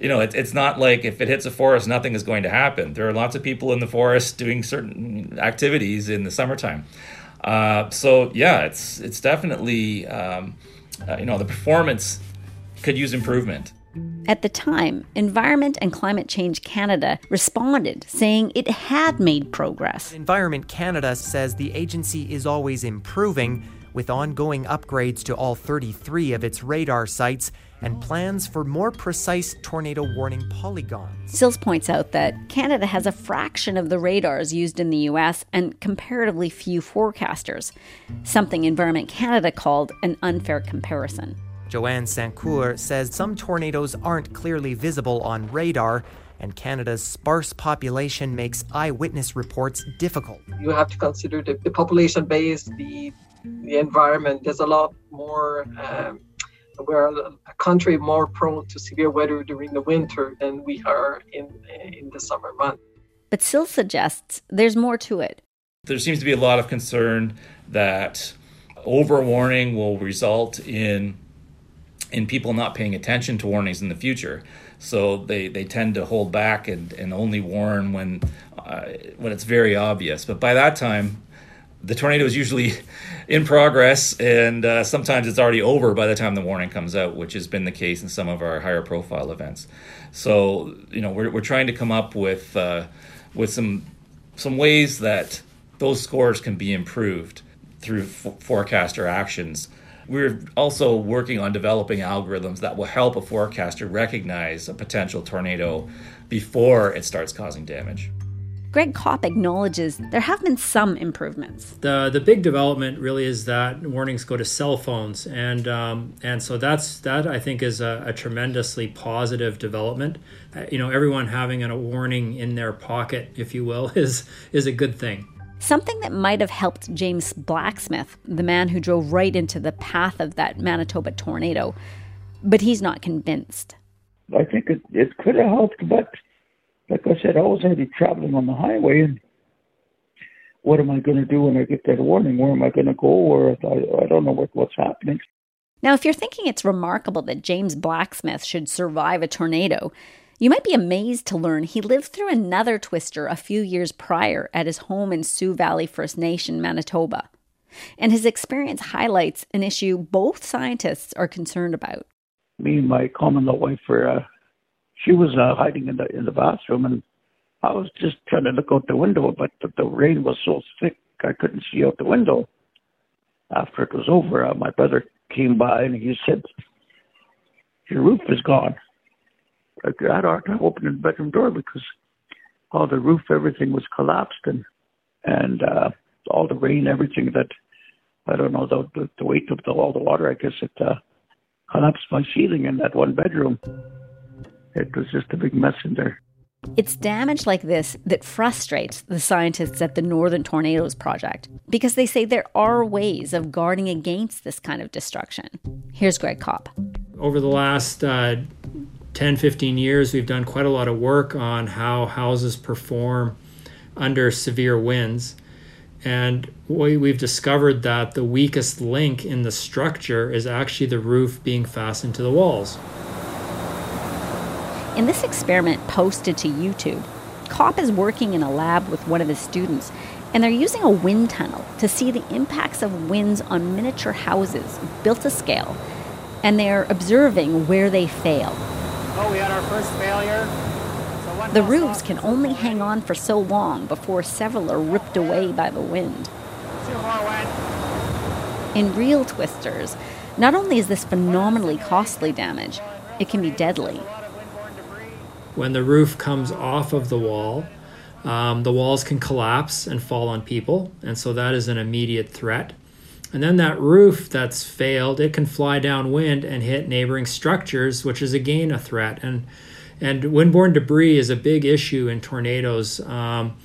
R: you know, it, it's not like if it hits a forest, nothing is going to happen. There are lots of people in the forest doing certain activities in the summertime. Uh, so yeah, it's it's definitely um, uh, you know the performance could use improvement.
K: At the time, Environment and Climate Change Canada responded, saying it had made progress.
T: Environment Canada says the agency is always improving, with ongoing upgrades to all 33 of its radar sites and plans for more precise tornado warning polygons.
K: Sills points out that Canada has a fraction of the radars used in the US and comparatively few forecasters, something Environment Canada called an unfair comparison.
T: Joanne Sancour says some tornadoes aren't clearly visible on radar, and Canada's sparse population makes eyewitness reports difficult.
U: You have to consider the, the population base, the, the environment. There's a lot more um, we're a country more prone to severe weather during the winter than we are in in the summer months.
K: But Sills suggests there's more to it.
R: There seems to be a lot of concern that overwarning will result in in people not paying attention to warnings in the future. So they, they tend to hold back and, and only warn when uh, when it's very obvious. But by that time, the tornado is usually in progress, and uh, sometimes it's already over by the time the warning comes out, which has been the case in some of our higher profile events. So, you know, we're, we're trying to come up with uh, with some some ways that those scores can be improved through f- forecaster actions. We're also working on developing algorithms that will help a forecaster recognize a potential tornado before it starts causing damage.
K: Greg Kopp acknowledges there have been some improvements.
S: The the big development really is that warnings go to cell phones, and um, and so that's that I think is a, a tremendously positive development. Uh, you know, everyone having a warning in their pocket, if you will, is is a good thing.
K: Something that might have helped James Blacksmith, the man who drove right into the path of that Manitoba tornado. But he's not convinced.
O: I think it, it could have helped, but like I said, I was already traveling on the highway, and what am I going to do when I get that warning? Where am I going to go? Or I, I don't know what, what's happening.
K: Now, if you're thinking it's remarkable that James Blacksmith should survive a tornado, you might be amazed to learn he lived through another twister a few years prior at his home in Sioux Valley First Nation, Manitoba. And his experience highlights an issue both scientists are concerned about.
O: Me and my common law wife were, uh, she was uh, hiding in the in the bathroom, and I was just trying to look out the window, but the, the rain was so thick I couldn't see out the window. After it was over, uh, my brother came by and he said, "Your roof is gone." I had a hard time opening the bedroom door because all the roof, everything was collapsed, and and uh, all the rain, everything that I don't know the the, the weight of the, all the water. I guess it uh, collapsed my ceiling in that one bedroom. It was just a big mess in there.
K: It's damage like this that frustrates the scientists at the Northern Tornadoes Project because they say there are ways of guarding against this kind of destruction. Here's Greg Kopp.
S: Over the last uh, 10, 15 years, we've done quite a lot of work on how houses perform under severe winds. And we, we've discovered that the weakest link in the structure is actually the roof being fastened to the walls.
K: In this experiment posted to YouTube, Kopp is working in a lab with one of his students, and they're using a wind tunnel to see the impacts of winds on miniature houses built to scale, and they're observing where they fail.
V: Oh, we had our first failure.
K: So the roofs can only hang on for so long before several are ripped away by the wind. In real twisters, not only is this phenomenally costly damage, it can be deadly
S: when the roof comes off of the wall, um, the walls can collapse and fall on people, and so that is an immediate threat. And then that roof that's failed, it can fly downwind and hit neighboring structures, which is again a threat. And and windborne debris is a big issue in tornadoes. Um,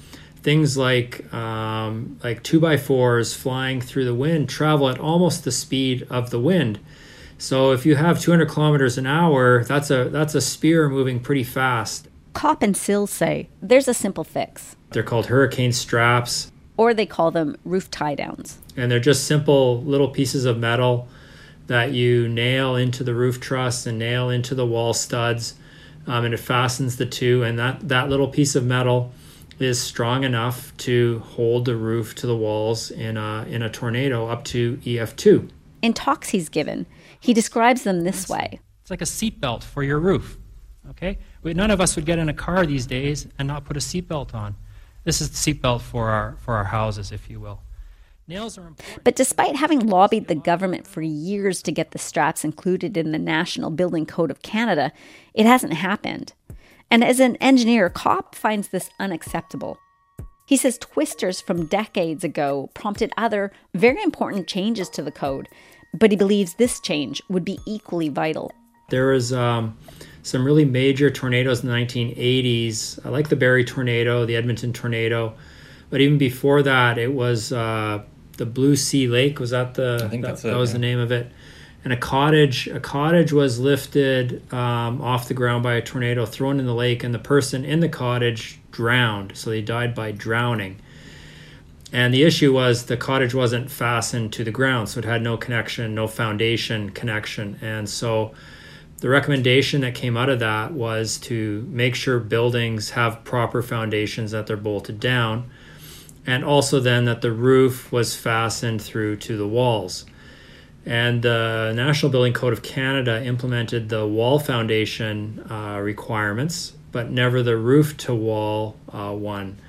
S: things like um, like two by fours flying through the wind travel at almost the speed of the wind. So if you have 200 kilometers an hour, that's a that's a spear moving pretty fast.
K: Kopp and Sills say there's a simple fix.
S: They're called hurricane straps,
K: or they call them roof tie downs.
S: And they're just simple little pieces of metal that you nail into the roof truss and nail into the wall studs, um, and it fastens the two. And that that little piece of metal is strong enough to hold the roof to the walls in a in a tornado up to EF2.
K: In talks he's given, he describes them this way
V: It's like a seatbelt for your roof. Okay? None of us would get in a car these days and not put a seatbelt on. This is the seatbelt for our, for our houses, if you will. Nails are important.
K: But despite having lobbied the government for years to get the straps included in the National Building Code of Canada, it hasn't happened. And as an engineer, Kopp finds this unacceptable. He says twisters from decades ago prompted other very important changes to the code, but he believes this change would be equally vital.
S: There was um, some really major tornadoes in the 1980s, like the Barrie tornado, the Edmonton tornado, but even before that, it was uh, the Blue Sea Lake. Was that the?
R: I think
S: that,
R: that's
S: that
R: it,
S: was
R: yeah.
S: the name of it. And a cottage, a cottage was lifted um, off the ground by a tornado, thrown in the lake, and the person in the cottage drowned. So they died by drowning. And the issue was the cottage wasn't fastened to the ground, so it had no connection, no foundation connection. And so the recommendation that came out of that was to make sure buildings have proper foundations that they're bolted down, and also then that the roof was fastened through to the walls. And the National Building Code of Canada implemented the wall foundation uh, requirements, but never the roof to wall uh, one.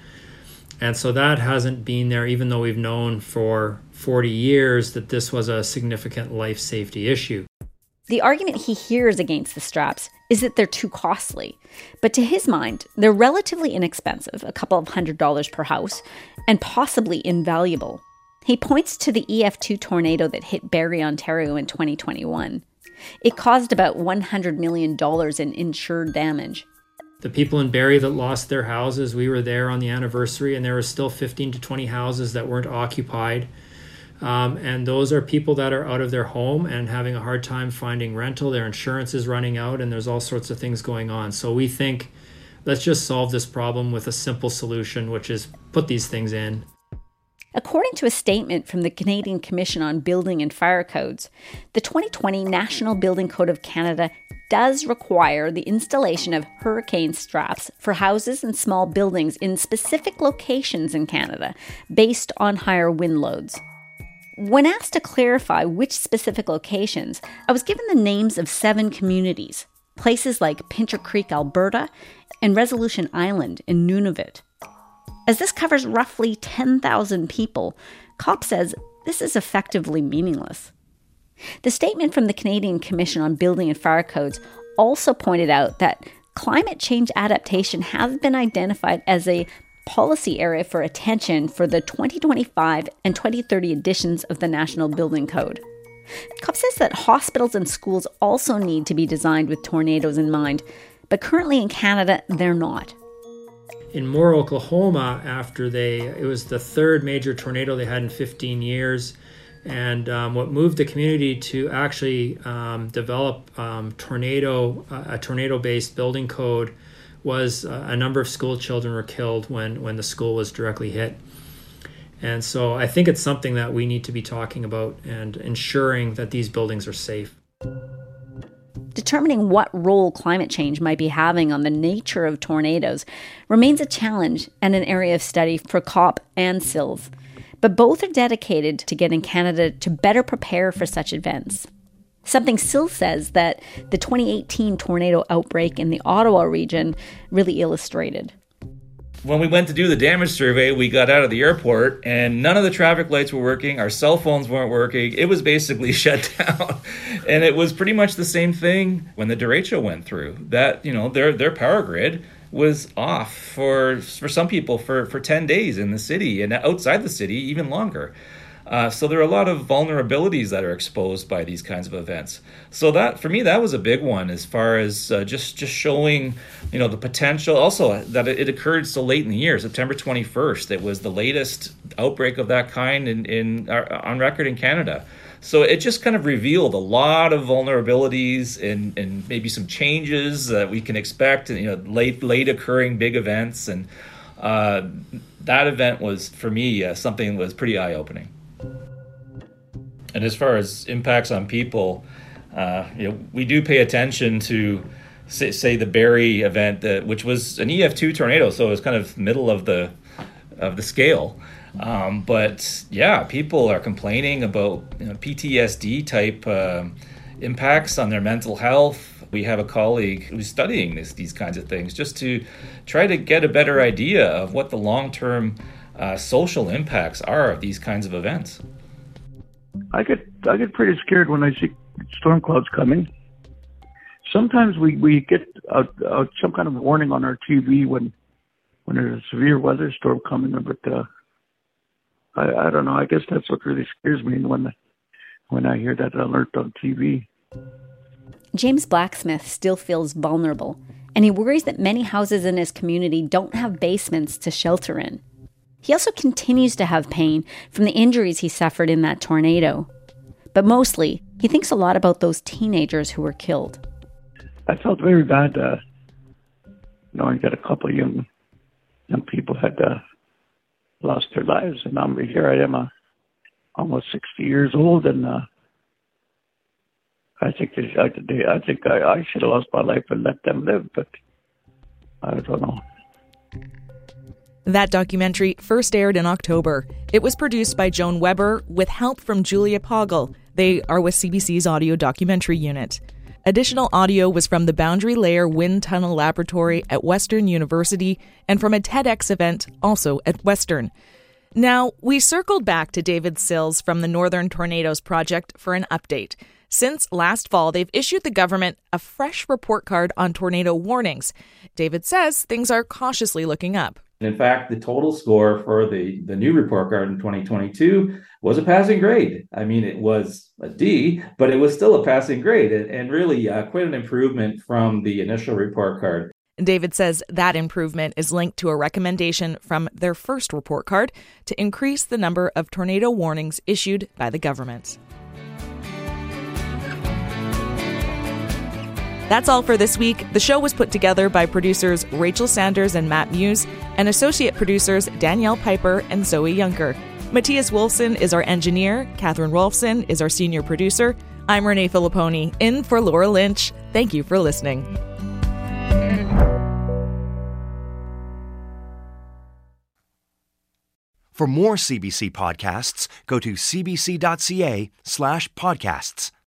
S: And so that hasn't been there, even though we've known for 40 years that this was a significant life safety issue.
K: The argument he hears against the straps is that they're too costly. But to his mind, they're relatively inexpensive, a couple of hundred dollars per house, and possibly invaluable. He points to the EF2 tornado that hit Barrie, Ontario in 2021. It caused about $100 million in insured damage.
S: The people in Barrie that lost their houses, we were there on the anniversary, and there were still 15 to 20 houses that weren't occupied. Um, and those are people that are out of their home and having a hard time finding rental. Their insurance is running out, and there's all sorts of things going on. So we think let's just solve this problem with a simple solution, which is put these things in.
K: According to a statement from the Canadian Commission on Building and Fire Codes, the 2020 National Building Code of Canada does require the installation of hurricane straps for houses and small buildings in specific locations in Canada based on higher wind loads. When asked to clarify which specific locations, I was given the names of seven communities, places like Pincher Creek, Alberta, and Resolution Island in Nunavut. As this covers roughly 10,000 people, Kopp says this is effectively meaningless. The statement from the Canadian Commission on Building and Fire Codes also pointed out that climate change adaptation has been identified as a policy area for attention for the 2025 and 2030 editions of the National Building Code. Kopp says that hospitals and schools also need to be designed with tornadoes in mind, but currently in Canada, they're not.
S: In Moore, Oklahoma, after they, it was the third major tornado they had in 15 years. And um, what moved the community to actually um, develop um, tornado uh, a tornado-based building code was uh, a number of school children were killed when when the school was directly hit. And so I think it's something that we need to be talking about and ensuring that these buildings are safe.
K: Determining what role climate change might be having on the nature of tornadoes remains a challenge and an area of study for Kopp and Sills but both are dedicated to getting Canada to better prepare for such events. Something Sills says that the 2018 tornado outbreak in the Ottawa region really illustrated.
R: When we went to do the damage survey, we got out of the airport and none of the traffic lights were working. Our cell phones weren't working. It was basically shut down. and it was pretty much the same thing when the derecho went through. That, you know, their their power grid was off for for some people for for 10 days in the city and outside the city even longer. Uh, so there are a lot of vulnerabilities that are exposed by these kinds of events. So that for me that was a big one as far as uh, just just showing you know the potential. Also that it, occurred so late in the year, September 21st. It was the latest outbreak of that kind in, in uh, on record in Canada. So it just kind of revealed a lot of vulnerabilities and, and maybe some changes that we can expect. You know, late late occurring big events, and uh, that event was for me uh, something that was pretty eye opening. And as far as impacts on people, uh, you know, we do pay attention to say, say the Barrie event, that, which was an EF2 tornado, so it was kind of middle of the of the scale. Um, but yeah, people are complaining about you know, PTSD type uh, impacts on their mental health. We have a colleague who's studying this, these kinds of things just to try to get a better idea of what the long term uh, social impacts are of these kinds of events.
O: I get I get pretty scared when I see storm clouds coming. Sometimes we, we get out, out some kind of warning on our TV when when there's a severe weather storm coming, but uh, I, I don't know. I guess that's what really scares me when when I hear that alert on TV.
K: James Blacksmith still feels vulnerable, and he worries that many houses in his community don't have basements to shelter in. He also continues to have pain from the injuries he suffered in that tornado. But mostly, he thinks a lot about those teenagers who were killed.
O: I felt very bad uh, knowing that a couple of young young people had uh, lost their lives. And I'm here. I am uh, almost 60 years old, and uh, I think I, I think I, I should have lost my life and let them live, but I don't know.
C: That documentary first aired in October. It was produced by Joan Weber with help from Julia Poggle. They are with CBC's audio documentary unit. Additional audio was from the Boundary Layer Wind Tunnel Laboratory at Western University and from a TEDx event also at Western. Now, we circled back to David Sills from the Northern Tornadoes Project for an update. Since last fall, they've issued the government a fresh report card on tornado warnings. David says things are cautiously looking up.
R: In fact, the total score for the, the new report card in 2022 was a passing grade. I mean, it was a D, but it was still a passing grade and, and really uh, quite an improvement from the initial report card.
C: David says that improvement is linked to a recommendation from their first report card to increase the number of tornado warnings issued by the government. That's all for this week. The show was put together by producers Rachel Sanders and Matt Muse, and associate producers Danielle Piper and Zoe Yunker. Matthias Wolfson is our engineer, Catherine Rolfson is our senior producer. I'm Renee Filippone, in for Laura Lynch. Thank you for listening.
W: For more CBC podcasts, go to cbc.ca slash podcasts.